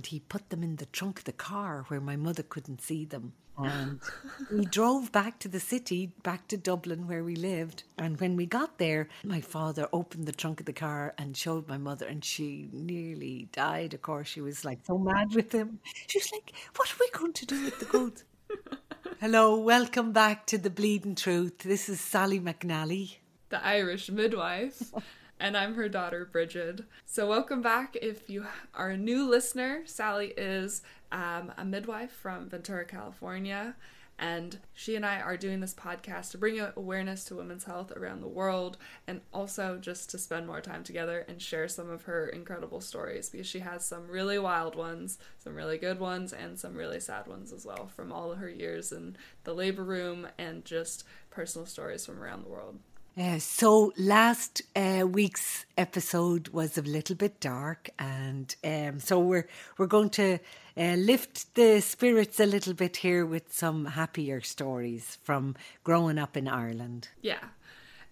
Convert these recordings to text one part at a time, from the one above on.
and he put them in the trunk of the car where my mother couldn't see them. And we drove back to the city, back to Dublin where we lived. And when we got there, my father opened the trunk of the car and showed my mother, and she nearly died. Of course, she was like so mad with him. She was like, What are we going to do with the goats? Hello, welcome back to The Bleeding Truth. This is Sally McNally, the Irish midwife. and I'm her daughter, Bridget. So, welcome back. If you are a new listener, Sally is um, a midwife from Ventura, California. And she and I are doing this podcast to bring awareness to women's health around the world and also just to spend more time together and share some of her incredible stories because she has some really wild ones, some really good ones, and some really sad ones as well from all her years in the labor room and just personal stories from around the world. Uh, so last uh, week's episode was a little bit dark, and um, so we're we're going to uh, lift the spirits a little bit here with some happier stories from growing up in Ireland. Yeah,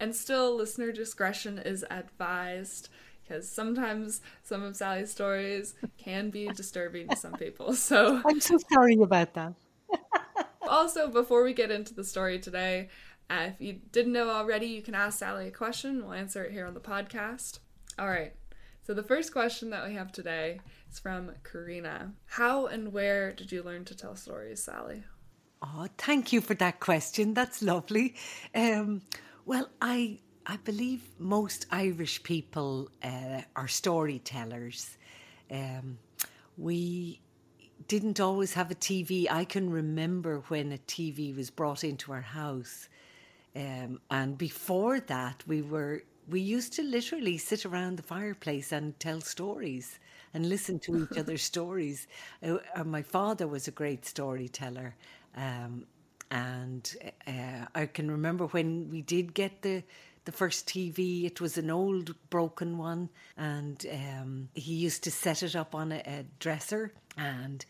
and still listener discretion is advised because sometimes some of Sally's stories can be disturbing to some people. So I'm so sorry about that. also, before we get into the story today. Uh, if you didn't know already, you can ask Sally a question. We'll answer it here on the podcast. All right. So the first question that we have today is from Karina. How and where did you learn to tell stories, Sally? Oh, thank you for that question. That's lovely. Um, well, I I believe most Irish people uh, are storytellers. Um, we didn't always have a TV. I can remember when a TV was brought into our house um, and before that, we were we used to literally sit around the fireplace and tell stories and listen to each other's stories. Uh, uh, my father was a great storyteller, um, and uh, I can remember when we did get the the first TV. It was an old broken one, and um, he used to set it up on a, a dresser and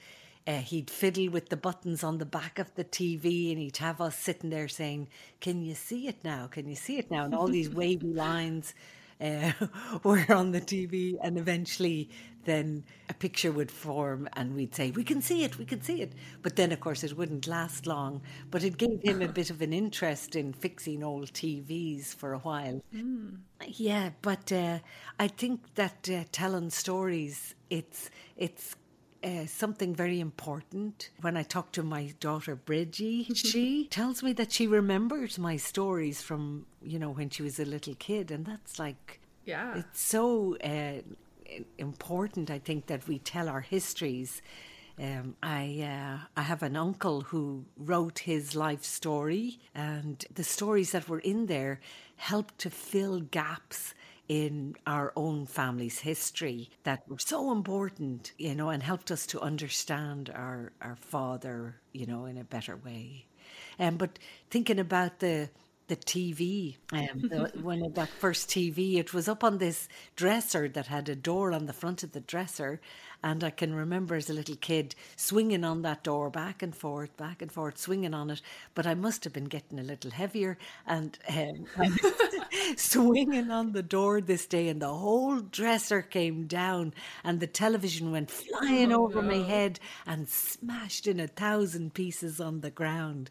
uh, he'd fiddle with the buttons on the back of the TV and he'd have us sitting there saying, Can you see it now? Can you see it now? And all these wavy lines uh, were on the TV. And eventually, then a picture would form and we'd say, We can see it, we can see it. But then, of course, it wouldn't last long. But it gave him a bit of an interest in fixing old TVs for a while. Mm. Yeah, but uh, I think that uh, telling stories, it's, it's uh, something very important. When I talk to my daughter Bridgie, she tells me that she remembers my stories from, you know, when she was a little kid. And that's like, yeah, it's so uh, important, I think, that we tell our histories. Um, I uh, I have an uncle who wrote his life story, and the stories that were in there helped to fill gaps in our own family's history that were so important, you know, and helped us to understand our, our father, you know, in a better way. Um, but thinking about the the TV, um, the, when that first TV, it was up on this dresser that had a door on the front of the dresser, and I can remember as a little kid swinging on that door back and forth, back and forth, swinging on it. But I must have been getting a little heavier and um, swinging on the door this day, and the whole dresser came down, and the television went flying oh, over no. my head and smashed in a thousand pieces on the ground.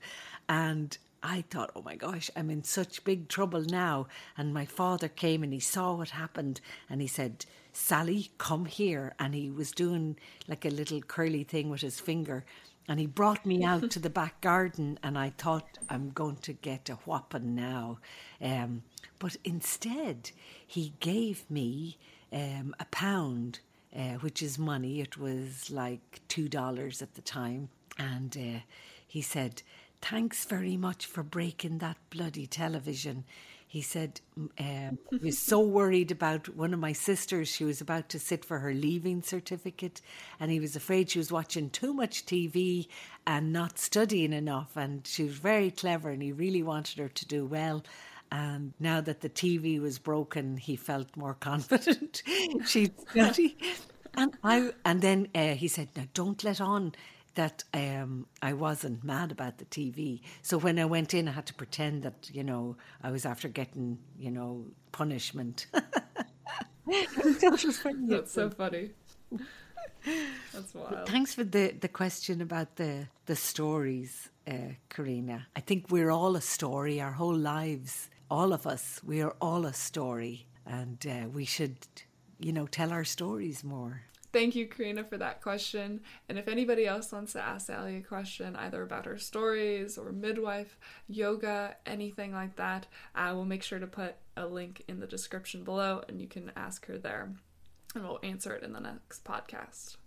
And I thought, oh my gosh, I'm in such big trouble now. And my father came and he saw what happened and he said, Sally, come here. And he was doing like a little curly thing with his finger. And he brought me out to the back garden, and I thought, I'm going to get a whopping now. Um, but instead, he gave me um, a pound, uh, which is money. It was like $2 at the time. And uh, he said, Thanks very much for breaking that bloody television he said um, he was so worried about one of my sisters. She was about to sit for her leaving certificate, and he was afraid she was watching too much TV and not studying enough. And she was very clever, and he really wanted her to do well. And now that the TV was broken, he felt more confident she'd study. And I, and then uh, he said, "Now don't let on that um, I wasn't mad about the TV. So when I went in, I had to pretend that, you know, I was after getting, you know, punishment. That's so funny. That's wild. Thanks for the, the question about the, the stories, uh, Karina. I think we're all a story our whole lives. All of us, we are all a story. And uh, we should, you know, tell our stories more. Thank you, Karina, for that question. And if anybody else wants to ask Sally a question, either about her stories or midwife, yoga, anything like that, I will make sure to put a link in the description below and you can ask her there and we'll answer it in the next podcast.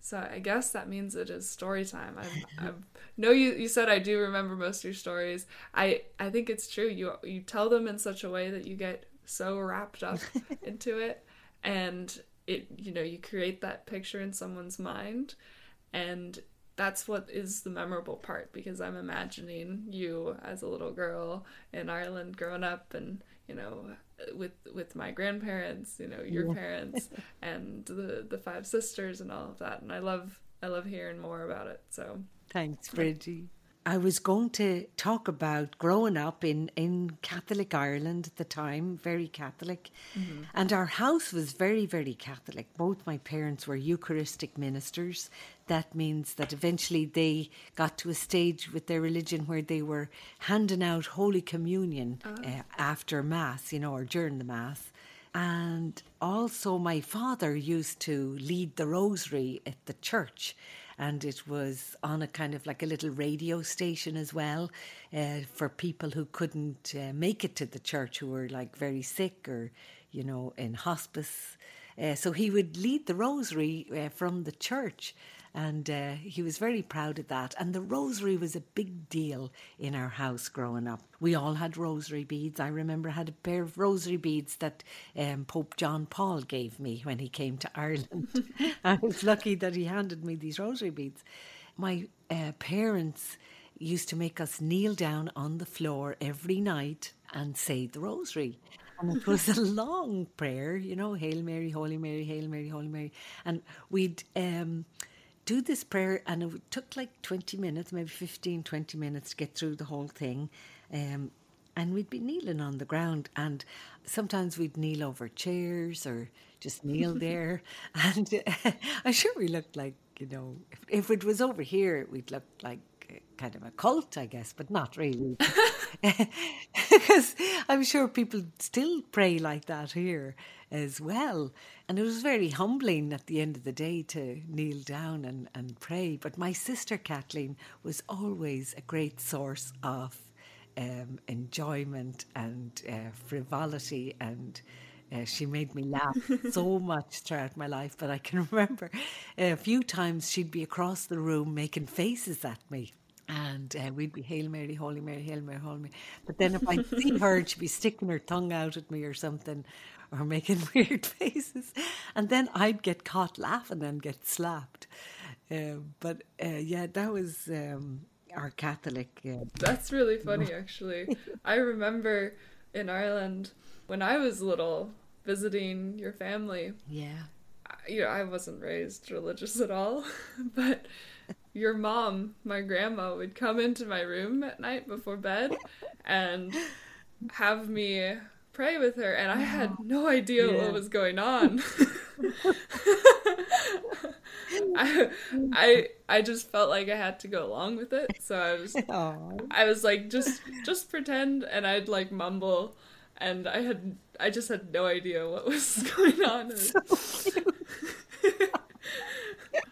So I guess that means it is story time. I, I know you, you said I do remember most of your stories. I, I think it's true. You you tell them in such a way that you get so wrapped up into it, and it you know you create that picture in someone's mind, and that's what is the memorable part because I'm imagining you as a little girl in Ireland growing up and you know with with my grandparents you know your yeah. parents and the the five sisters and all of that and i love i love hearing more about it so thanks bridgie I was going to talk about growing up in, in Catholic Ireland at the time, very Catholic. Mm-hmm. And our house was very, very Catholic. Both my parents were Eucharistic ministers. That means that eventually they got to a stage with their religion where they were handing out Holy Communion oh. uh, after Mass, you know, or during the Mass. And also, my father used to lead the rosary at the church and it was on a kind of like a little radio station as well uh, for people who couldn't uh, make it to the church, who were like very sick or, you know, in hospice. Uh, so he would lead the rosary uh, from the church and uh, he was very proud of that. And the rosary was a big deal in our house growing up. We all had rosary beads. I remember I had a pair of rosary beads that um, Pope John Paul gave me when he came to Ireland. I was lucky that he handed me these rosary beads. My uh, parents used to make us kneel down on the floor every night and say the rosary. And it was a long prayer, you know, Hail Mary, Holy Mary, Hail Mary, Holy Mary. And we'd um, do this prayer, and it took like 20 minutes, maybe 15, 20 minutes to get through the whole thing. Um, and we'd be kneeling on the ground, and sometimes we'd kneel over chairs or just kneel there. And uh, I'm sure we looked like, you know, if, if it was over here, we'd look like kind of a cult, I guess, but not really. because I'm sure people still pray like that here as well. And it was very humbling at the end of the day to kneel down and, and pray. But my sister Kathleen was always a great source of um, enjoyment and uh, frivolity and. Uh, she made me laugh so much throughout my life, but I can remember a few times she'd be across the room making faces at me and uh, we'd be Hail Mary, Holy Mary, Hail Mary, Holy Mary. But then if I'd see her, she'd be sticking her tongue out at me or something, or making weird faces. And then I'd get caught laughing and get slapped. Uh, but uh, yeah, that was um, our Catholic. Uh, That's really funny, actually. I remember in Ireland when I was little visiting your family. Yeah. You know, I wasn't raised religious at all, but your mom, my grandma, would come into my room at night before bed and have me pray with her, and I had no idea yeah. what was going on. I, I I just felt like I had to go along with it, so I was Aww. I was like just just pretend, and I'd like mumble, and I had I just had no idea what was going on. So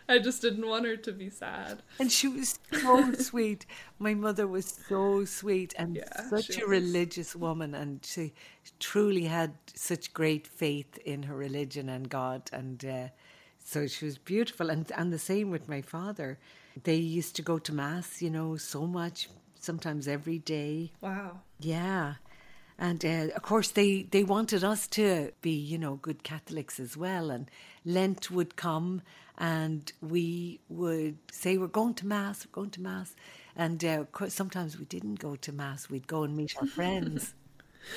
I just didn't want her to be sad. And she was so sweet. My mother was so sweet and yeah, such a was. religious woman, and she truly had such great faith in her religion and God. And uh, so she was beautiful. And, and the same with my father. They used to go to Mass, you know, so much, sometimes every day. Wow. Yeah. And uh, of course, they, they wanted us to be, you know, good Catholics as well. And Lent would come, and we would say, We're going to Mass, we're going to Mass. And uh, sometimes we didn't go to Mass, we'd go and meet our friends.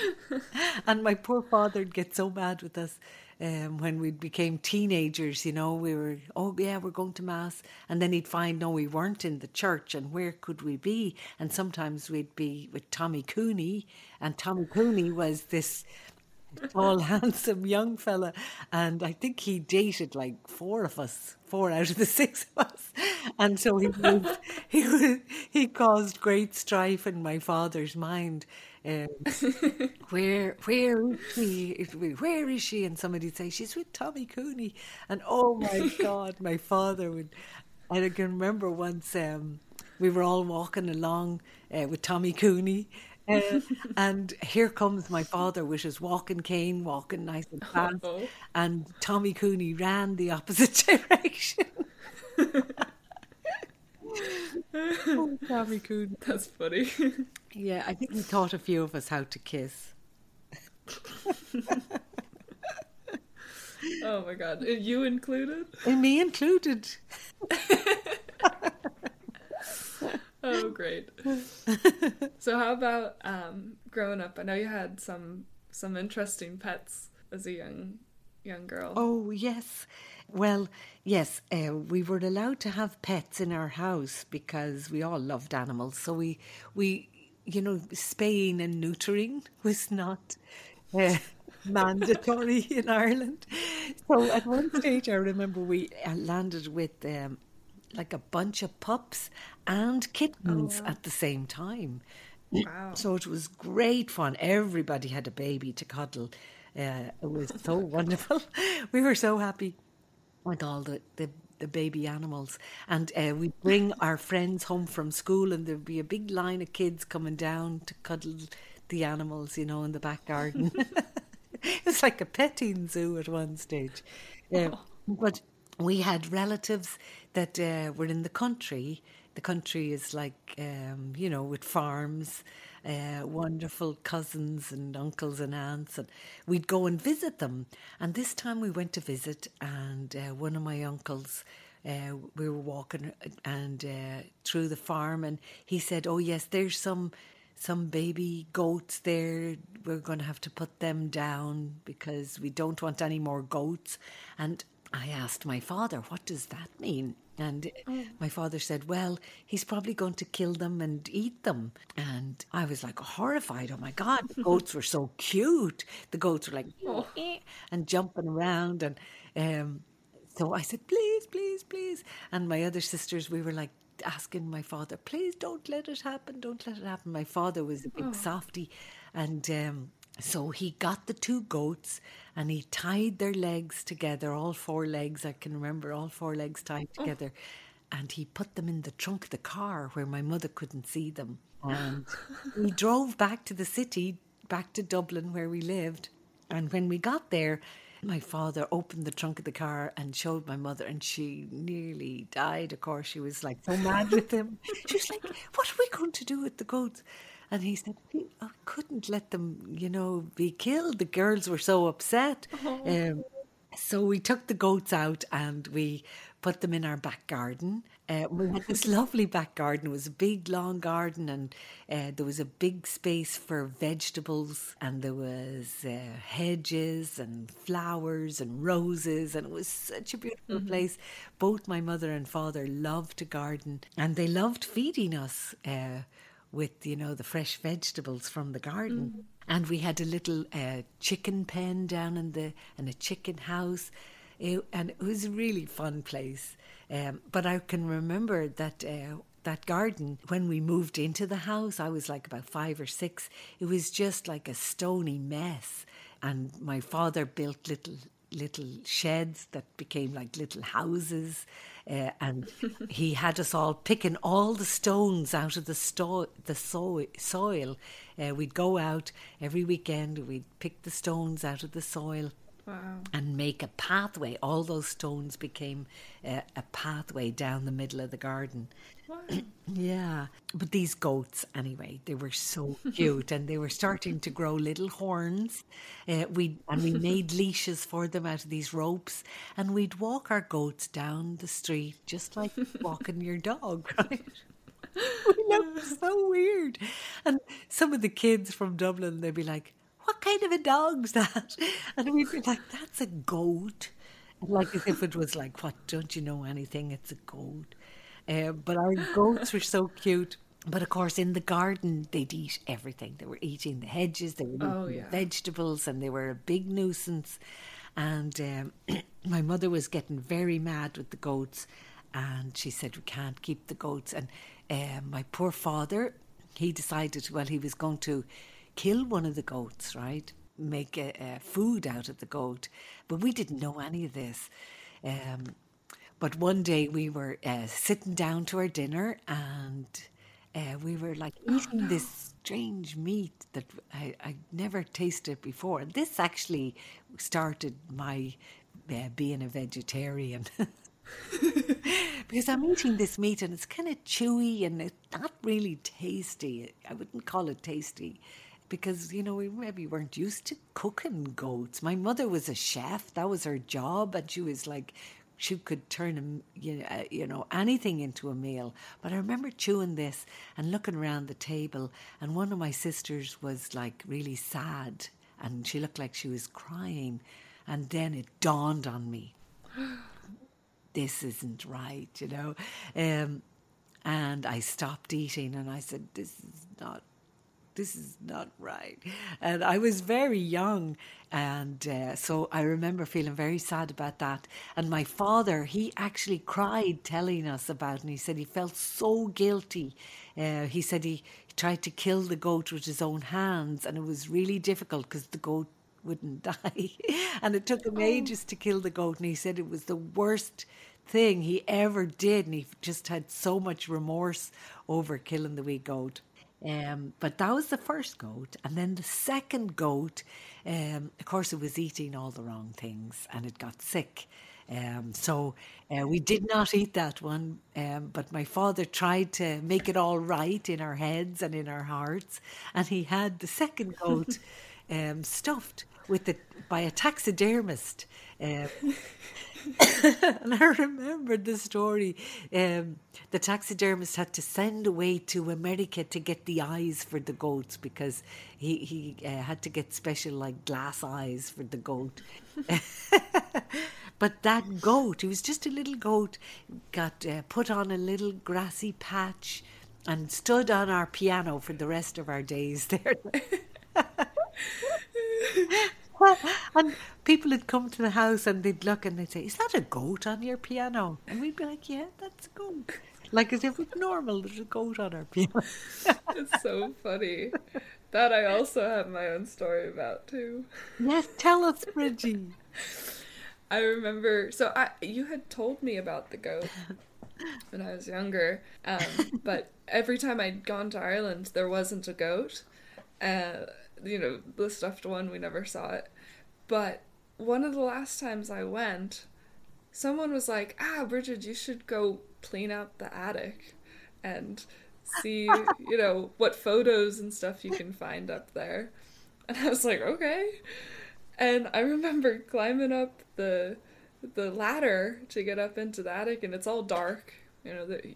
and my poor father would get so mad with us um, when we became teenagers, you know, we were, oh yeah, we're going to Mass. And then he'd find, no, we weren't in the church and where could we be? And sometimes we'd be with Tommy Cooney. And Tommy Cooney was this tall, handsome young fella, and I think he dated like four of us, four out of the six of us, and so he was, he he caused great strife in my father's mind. Um, where where is she? Where is she? And somebody'd say she's with Tommy Cooney, and oh my God, my father would. And I can remember once um, we were all walking along uh, with Tommy Cooney, uh, and here comes my father with his walking cane, walking nice and fast. Uh-oh. And Tommy Cooney ran the opposite direction. Oh, Tommy Coon. That's funny. yeah, I think he taught a few of us how to kiss. oh my god. You included? And me included. oh, great. so, how about um, growing up? I know you had some some interesting pets as a young young girl. Oh yes. Well, yes, uh, we were allowed to have pets in our house because we all loved animals. So we we you know spaying and neutering was not. Uh, mandatory in Ireland. So at one stage, I remember we uh, landed with um, like a bunch of pups and kittens oh, wow. at the same time. Wow. So it was great fun. Everybody had a baby to cuddle. Uh, it was so wonderful. We were so happy with all the, the, the baby animals. And uh, we'd bring our friends home from school, and there'd be a big line of kids coming down to cuddle the animals, you know, in the back garden. it was like a petting zoo at one stage. Uh, oh. But we had relatives that uh, were in the country. The country is like, um, you know, with farms, uh, wonderful cousins and uncles and aunts, and we'd go and visit them. And this time we went to visit, and uh, one of my uncles. Uh, we were walking and uh, through the farm, and he said, "Oh yes, there's some some baby goats there. We're going to have to put them down because we don't want any more goats." And I asked my father, "What does that mean?" And oh. my father said, Well, he's probably going to kill them and eat them. And I was like horrified. Oh my God, the goats were so cute. The goats were like, oh. and jumping around. And um, so I said, Please, please, please. And my other sisters, we were like, asking my father, please don't let it happen, don't let it happen. My father was a big oh. softy, and um, so he got the two goats and he tied their legs together, all four legs, I can remember all four legs tied oh. together. Oh. And he put them in the trunk of the car where my mother couldn't see them. And we drove back to the city, back to Dublin where we lived. And when we got there, my father opened the trunk of the car and showed my mother, and she nearly died. Of course, she was like so mad with him. She was like, What are we going to do with the goats? And he said, I couldn't let them, you know, be killed. The girls were so upset. Oh. Um, so we took the goats out and we put them in our back garden. Uh, we had this lovely back garden. It was a big, long garden, and uh, there was a big space for vegetables, and there was uh, hedges and flowers and roses, and it was such a beautiful mm-hmm. place. Both my mother and father loved to garden, and they loved feeding us uh, with you know the fresh vegetables from the garden. Mm. And we had a little uh, chicken pen down in the and a chicken house, it, and it was a really fun place. Um, but I can remember that. Uh, that garden, when we moved into the house, I was like about five or six. It was just like a stony mess. And my father built little little sheds that became like little houses. Uh, and he had us all picking all the stones out of the, sto- the so- soil. Uh, we'd go out every weekend, we'd pick the stones out of the soil. Wow. And make a pathway. All those stones became uh, a pathway down the middle of the garden. yeah. But these goats, anyway, they were so cute and they were starting to grow little horns. Uh, we And we made leashes for them out of these ropes. And we'd walk our goats down the street just like walking your dog, right? we looked so weird. And some of the kids from Dublin, they'd be like, What kind of a dog's that? And we'd be like, That's a goat. Like as if it was like, What, don't you know anything? It's a goat. Uh, but our goats were so cute. but of course, in the garden, they'd eat everything. They were eating the hedges, they were eating Oh, the yeah. vegetables, and they were a big nuisance. And um, my mother was getting very mad with the goats, and she said, We can't keep the goats. And um, my poor father, he decided, well, he was going to kill one of the goats, right? Make a, a food out of the goat. But we didn't know any of this. Um, but one day we were uh, sitting down to our dinner and uh, we were like eating this strange meat that I, I never tasted before. And this actually started my uh, being a vegetarian. because I'm eating this meat and it's kind of chewy and it's not really tasty. I wouldn't call it tasty because, you know, we maybe weren't used to cooking goats. My mother was a chef, that was her job, and she was like, she could turn uh, you know anything into a meal. But I remember chewing this and looking around the table, and one of my sisters was like really sad, and she looked like she was crying, and then it dawned on me this isn't right, you know. Um, and I stopped eating and I said, this is not, this is not right. And I was very young. And uh, so I remember feeling very sad about that. And my father, he actually cried telling us about it. And he said he felt so guilty. Uh, he said he, he tried to kill the goat with his own hands. And it was really difficult because the goat wouldn't die. and it took him ages to kill the goat. And he said it was the worst thing he ever did. And he just had so much remorse over killing the wee goat. Um, but that was the first goat. And then the second goat, um, of course, it was eating all the wrong things and it got sick. Um, so uh, we did not eat that one, um, but my father tried to make it all right in our heads and in our hearts. And he had the second goat um, stuffed with the, by a taxidermist. Um, and I remembered the story. Um, the taxidermist had to send away to America to get the eyes for the goats because he he uh, had to get special like glass eyes for the goat. but that goat, he was just a little goat, got uh, put on a little grassy patch and stood on our piano for the rest of our days there. and people would come to the house and they'd look and they'd say, Is that a goat on your piano? And we'd be like, Yeah, that's a goat. Like as if it's normal, there's a goat on our piano. It's so funny. That I also have my own story about too. yes, tell us, Bridgie. I remember. So I, you had told me about the goat when I was younger, um, but every time I'd gone to Ireland, there wasn't a goat. Uh, you know, the stuffed one, we never saw it. But one of the last times I went, someone was like, "Ah, Bridget, you should go clean out the attic and see, you know, what photos and stuff you can find up there." And I was like, "Okay." And I remember climbing up the the ladder to get up into the attic, and it's all dark. You know, the,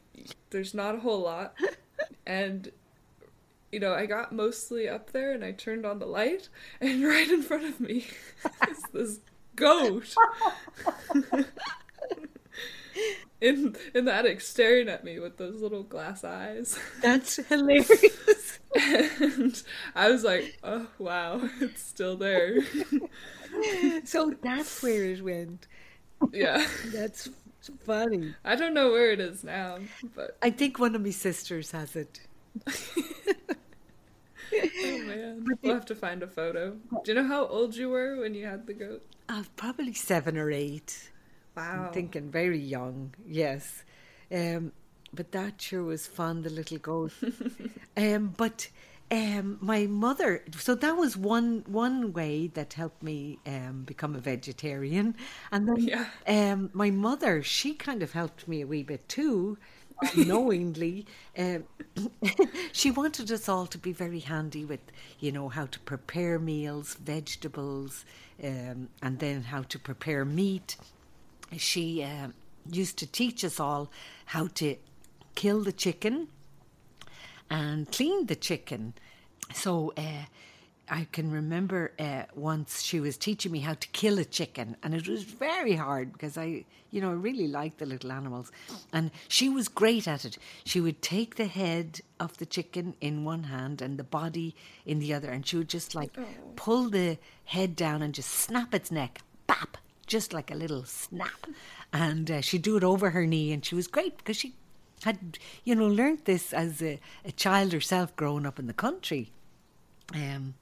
there's not a whole lot, and you know, I got mostly up there, and I turned on the light, and right in front of me is this goat in in the attic, staring at me with those little glass eyes. That's hilarious. and I was like, "Oh wow, it's still there." so that's where it went. yeah. That's funny. I don't know where it is now, but I think one of my sisters has it. Oh man, we'll have to find a photo. Do you know how old you were when you had the goat? Uh, probably seven or eight. Wow. I'm thinking very young, yes. Um, but that sure was fun, the little goat. um, but um, my mother, so that was one one way that helped me um, become a vegetarian. And then Yeah. um, my mother, she kind of helped me a wee bit too, unknowingly. Um, she wanted us all to be very handy with, you know, how to prepare meals, vegetables, um, and then how to prepare meat she uh, used to teach us all how to kill the chicken and clean the chicken. So uh, I can remember uh, once she was teaching me how to kill a chicken, and it was very hard because I, you know, I really liked the little animals. And she was great at it. She would take the head of the chicken in one hand and the body in the other, and she would just like oh. pull the head down and just snap its neck, bap, just like a little snap. And uh, she'd do it over her knee, and she was great because she had, you know, learnt this as a, a child herself growing up in the country. Um,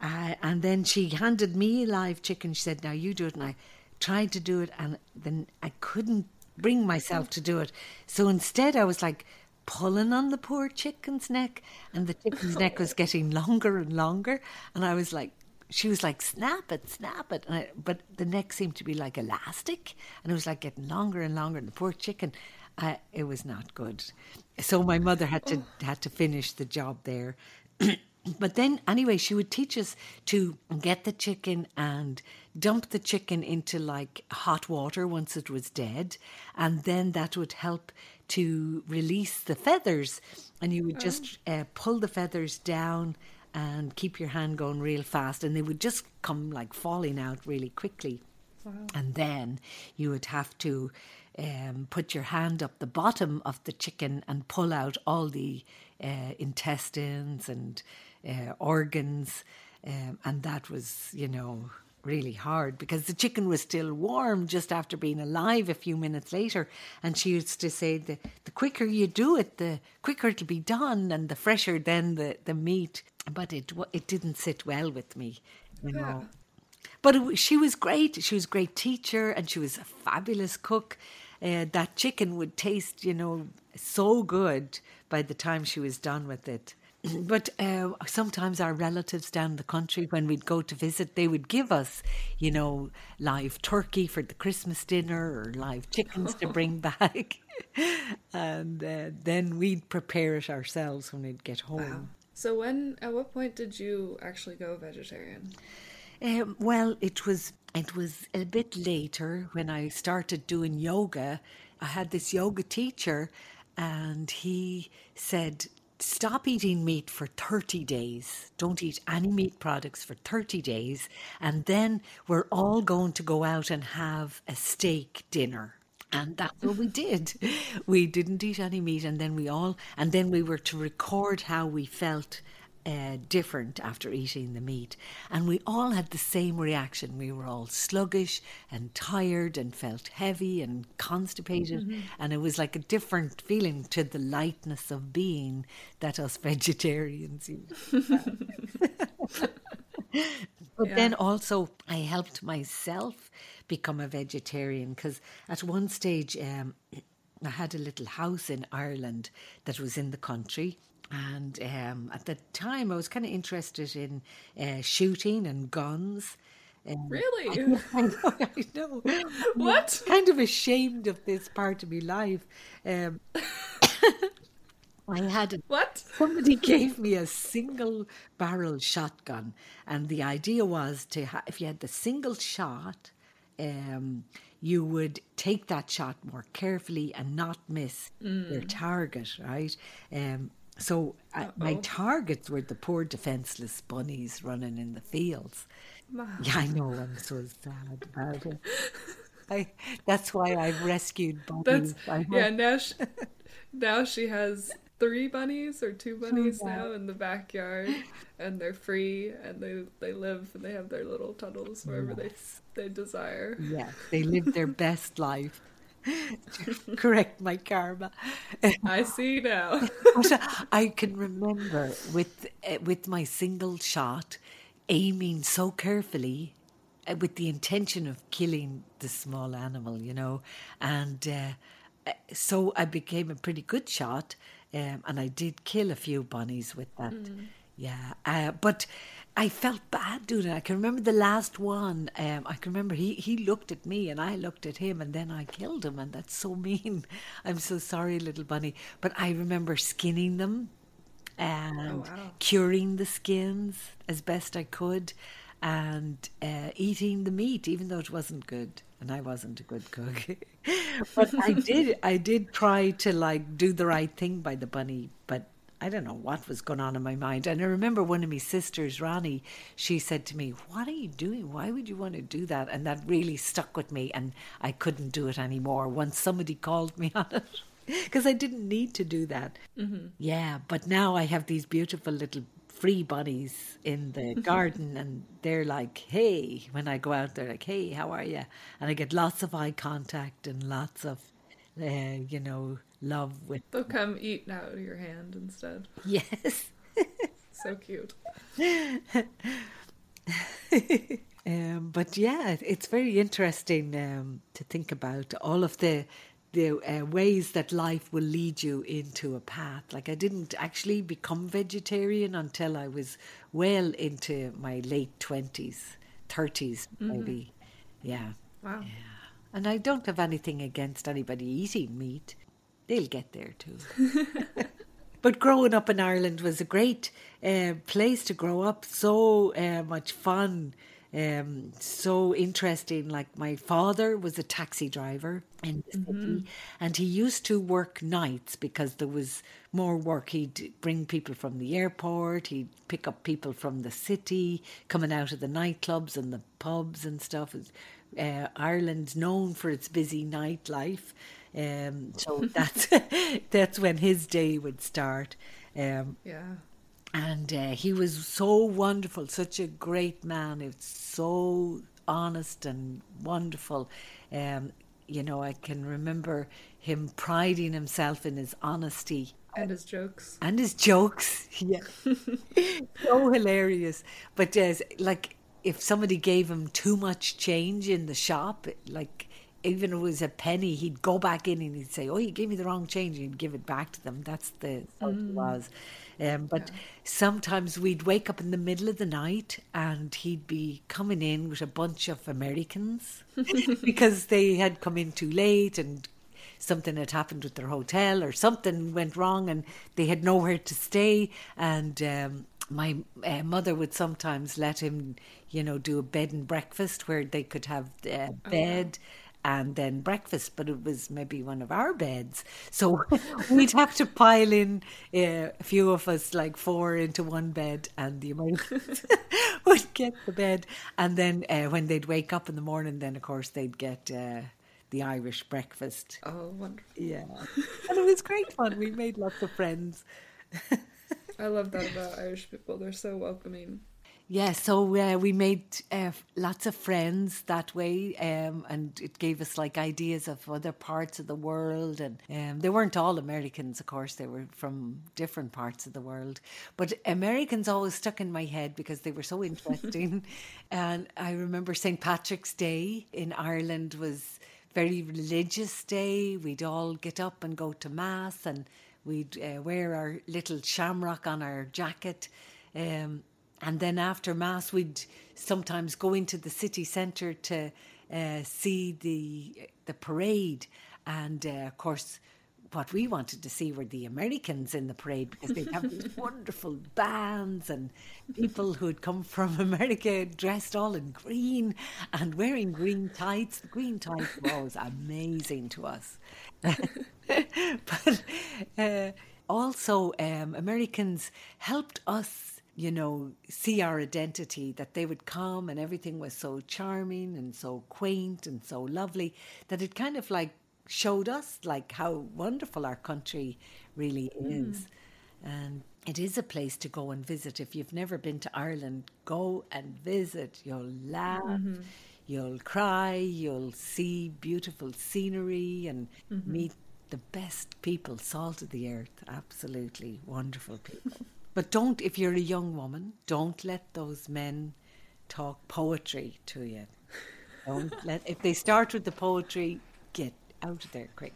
uh, and then she handed me live chicken. She said, Now you do it. And I tried to do it, and then I couldn't bring myself to do it. So instead, I was like pulling on the poor chicken's neck, and the chicken's neck was getting longer and longer. And I was like, she was like, snap it, snap it. I, but the neck seemed to be like elastic, and it was like getting longer and longer. And the poor chicken, uh, it was not good. So my mother had to had to finish the job there. But then, anyway, she would teach us to get the chicken and dump the chicken into like hot water once it was dead. And then that would help to release the feathers. And you would oh. just uh, pull the feathers down and keep your hand going real fast. And they would just come like falling out really quickly. Wow. And then you would have to um, put your hand up the bottom of the chicken and pull out all the uh, intestines and uh, organs. Um, and that was, you know, really hard because the chicken was still warm just after being alive a few minutes later. And she used to say, the, the quicker you do it, the quicker it'll be done, and the fresher then the, the meat. But it it didn't sit well with me, you know. Yeah. But it, she was great. She was a great teacher, and she was a fabulous cook. Uh, that chicken would taste, you know, so good by the time she was done with it. But uh, sometimes our relatives down the country, when we'd go to visit, they would give us, you know, live turkey for the Christmas dinner or live chickens to bring back. and uh, then we'd prepare it ourselves when we'd get home. Wow. So, when, at what point did you actually go vegetarian? Um, well, it was it was a bit later when I started doing yoga. I had this yoga teacher, and he said stop eating meat for 30 days. Don't eat any meat products for 30 days. And then we're all going to go out and have a steak dinner. And that's what we did. We didn't eat any meat, and then we all, and then we were to record how we felt uh, different after eating the meat. And we all had the same reaction. We were all sluggish and tired and felt heavy and constipated. Mm-hmm. And it was like a different feeling to the lightness of being that us vegetarians but yeah. then also, I helped myself become a vegetarian because at one stage, um, I had a little house in Ireland that was in the country and um, at the time, I was kind of interested in uh, shooting and guns. Um, really? I know. I know. what? I'm kind of ashamed of this part of my life. Um, I had a, what? Somebody gave me a single barrel shotgun, and the idea was to ha- if you had the single shot, um, you would take that shot more carefully and not miss mm. your target, right? Um, so uh, my targets were the poor defenseless bunnies running in the fields. Wow. Yeah, I know. I'm so sad about it. I, that's why I've rescued bunnies. yeah, now she, now she has three bunnies or two bunnies now in the backyard, and they're free and they they live and they have their little tunnels wherever yes. they they desire. Yeah, they live their best life. correct my karma. I see now. I can remember with uh, with my single shot, aiming so carefully, uh, with the intention of killing the small animal, you know, and uh, so I became a pretty good shot, um, and I did kill a few bunnies with that. Mm. Yeah, but I felt bad doing it. I can remember the last one. Um, I can remember he, he looked at me and I looked at him and then I killed him. And that's so mean. I'm so sorry, little bunny. But I remember skinning them and oh, wow. curing the skins as best I could and uh, eating the meat, even though it wasn't good. And I wasn't a good cook. but I did I did try to like do the right thing by the bunny, but I don't know what was going on in my mind. And I remember one of my sisters, Ronnie, she said to me, What are you doing? Why would you want to do that? And that really stuck with me, and I couldn't do it anymore once somebody called me on it. Because I didn't need to do that. Mm-hmm. Yeah, but now I have these beautiful little free bunnies in the garden and they're like hey when i go out they're like hey how are you and i get lots of eye contact and lots of uh, you know love with they'll come eat out of your hand instead yes so cute um, but yeah it's very interesting um, to think about all of the the uh, ways that life will lead you into a path. Like I didn't actually become vegetarian until I was well into my late twenties, 30s mm-hmm. maybe. Yeah. Wow. Yeah. And I don't have anything against anybody eating meat. They'll get there too. but growing up in Ireland was a great uh, place to grow up. So uh, much fun um, so interesting. Like my father was a taxi driver in the mm-hmm. city, and he used to work nights because there was more work. He'd bring people from the airport, he'd pick up people from the city, coming out of the nightclubs and the pubs and stuff. Uh, Ireland's known for its busy nightlife, um, so that's that's when his day would start. Um, yeah and uh, he was so wonderful, such a great man. It's so honest and wonderful. Um, you know, I can remember him priding himself in his honesty and his jokes and his jokes. Yeah, so hilarious. But uh, like, if somebody gave him too much change in the shop, like even if it was a penny, he'd go back in and he'd say, "Oh, you gave me the wrong change," and he'd give it back to them. That's the mm. it was. Um, but yeah. sometimes we'd wake up in the middle of the night and he'd be coming in with a bunch of Americans because they had come in too late and something had happened with their hotel or something went wrong and they had nowhere to stay. And um, my uh, mother would sometimes let him, you know, do a bed and breakfast where they could have uh, bed. Oh, and then breakfast, but it was maybe one of our beds. So we'd have to pile in uh, a few of us, like four, into one bed, and the Americans would get the bed. And then uh, when they'd wake up in the morning, then of course they'd get. Uh, the Irish breakfast. Oh, wonderful. Yeah. and it was great fun. We made lots of friends. I love that about Irish people. They're so welcoming. Yeah, so uh, we made uh, lots of friends that way, um, and it gave us like ideas of other parts of the world. And um, they weren't all Americans, of course; they were from different parts of the world. But Americans always stuck in my head because they were so interesting. and I remember St. Patrick's Day in Ireland was very religious day. We'd all get up and go to mass, and we'd uh, wear our little shamrock on our jacket. Um, and then after mass we'd sometimes go into the city centre to uh, see the the parade and uh, of course what we wanted to see were the Americans in the parade because they have these wonderful bands and people who had come from America dressed all in green and wearing green tights. The green tights were always amazing to us. but uh, also, um, Americans helped us you know, see our identity, that they would come and everything was so charming and so quaint and so lovely that it kind of like showed us like how wonderful our country really mm. is. And it is a place to go and visit. If you've never been to Ireland, go and visit. You'll laugh, mm-hmm. you'll cry, you'll see beautiful scenery and mm-hmm. meet the best people, salt of the earth. Absolutely wonderful people. But don't, if you're a young woman, don't let those men talk poetry to you. Don't let, if they start with the poetry, get out of there quick.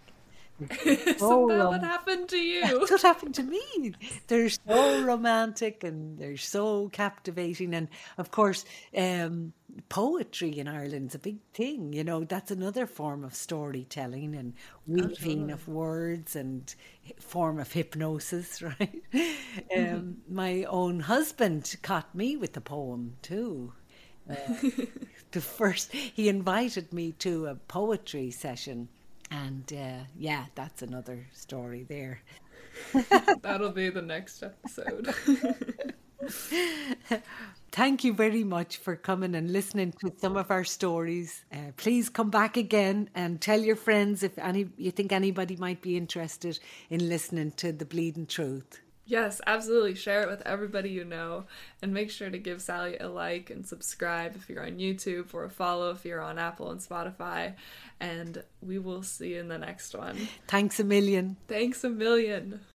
Isn't so that what happened to you? That's what happened to me. They're so romantic and they're so captivating. And of course, um, poetry in Ireland's a big thing. You know, that's another form of storytelling and weaving of words and form of hypnosis, right? Mm-hmm. Um, my own husband caught me with the poem too. Uh, the first, he invited me to a poetry session And uh, yeah, that's another story there. That'll be the next episode. Thank you very much for coming and listening to some of our stories. Uh, please come back again and tell your friends if any you think anybody might be interested in listening to the bleeding truth. Yes, absolutely. Share it with everybody you know and make sure to give Sally a like and subscribe if you're on YouTube or a follow if you're on Apple and Spotify. And we will see you in the next one. Thanks a million. Thanks a million.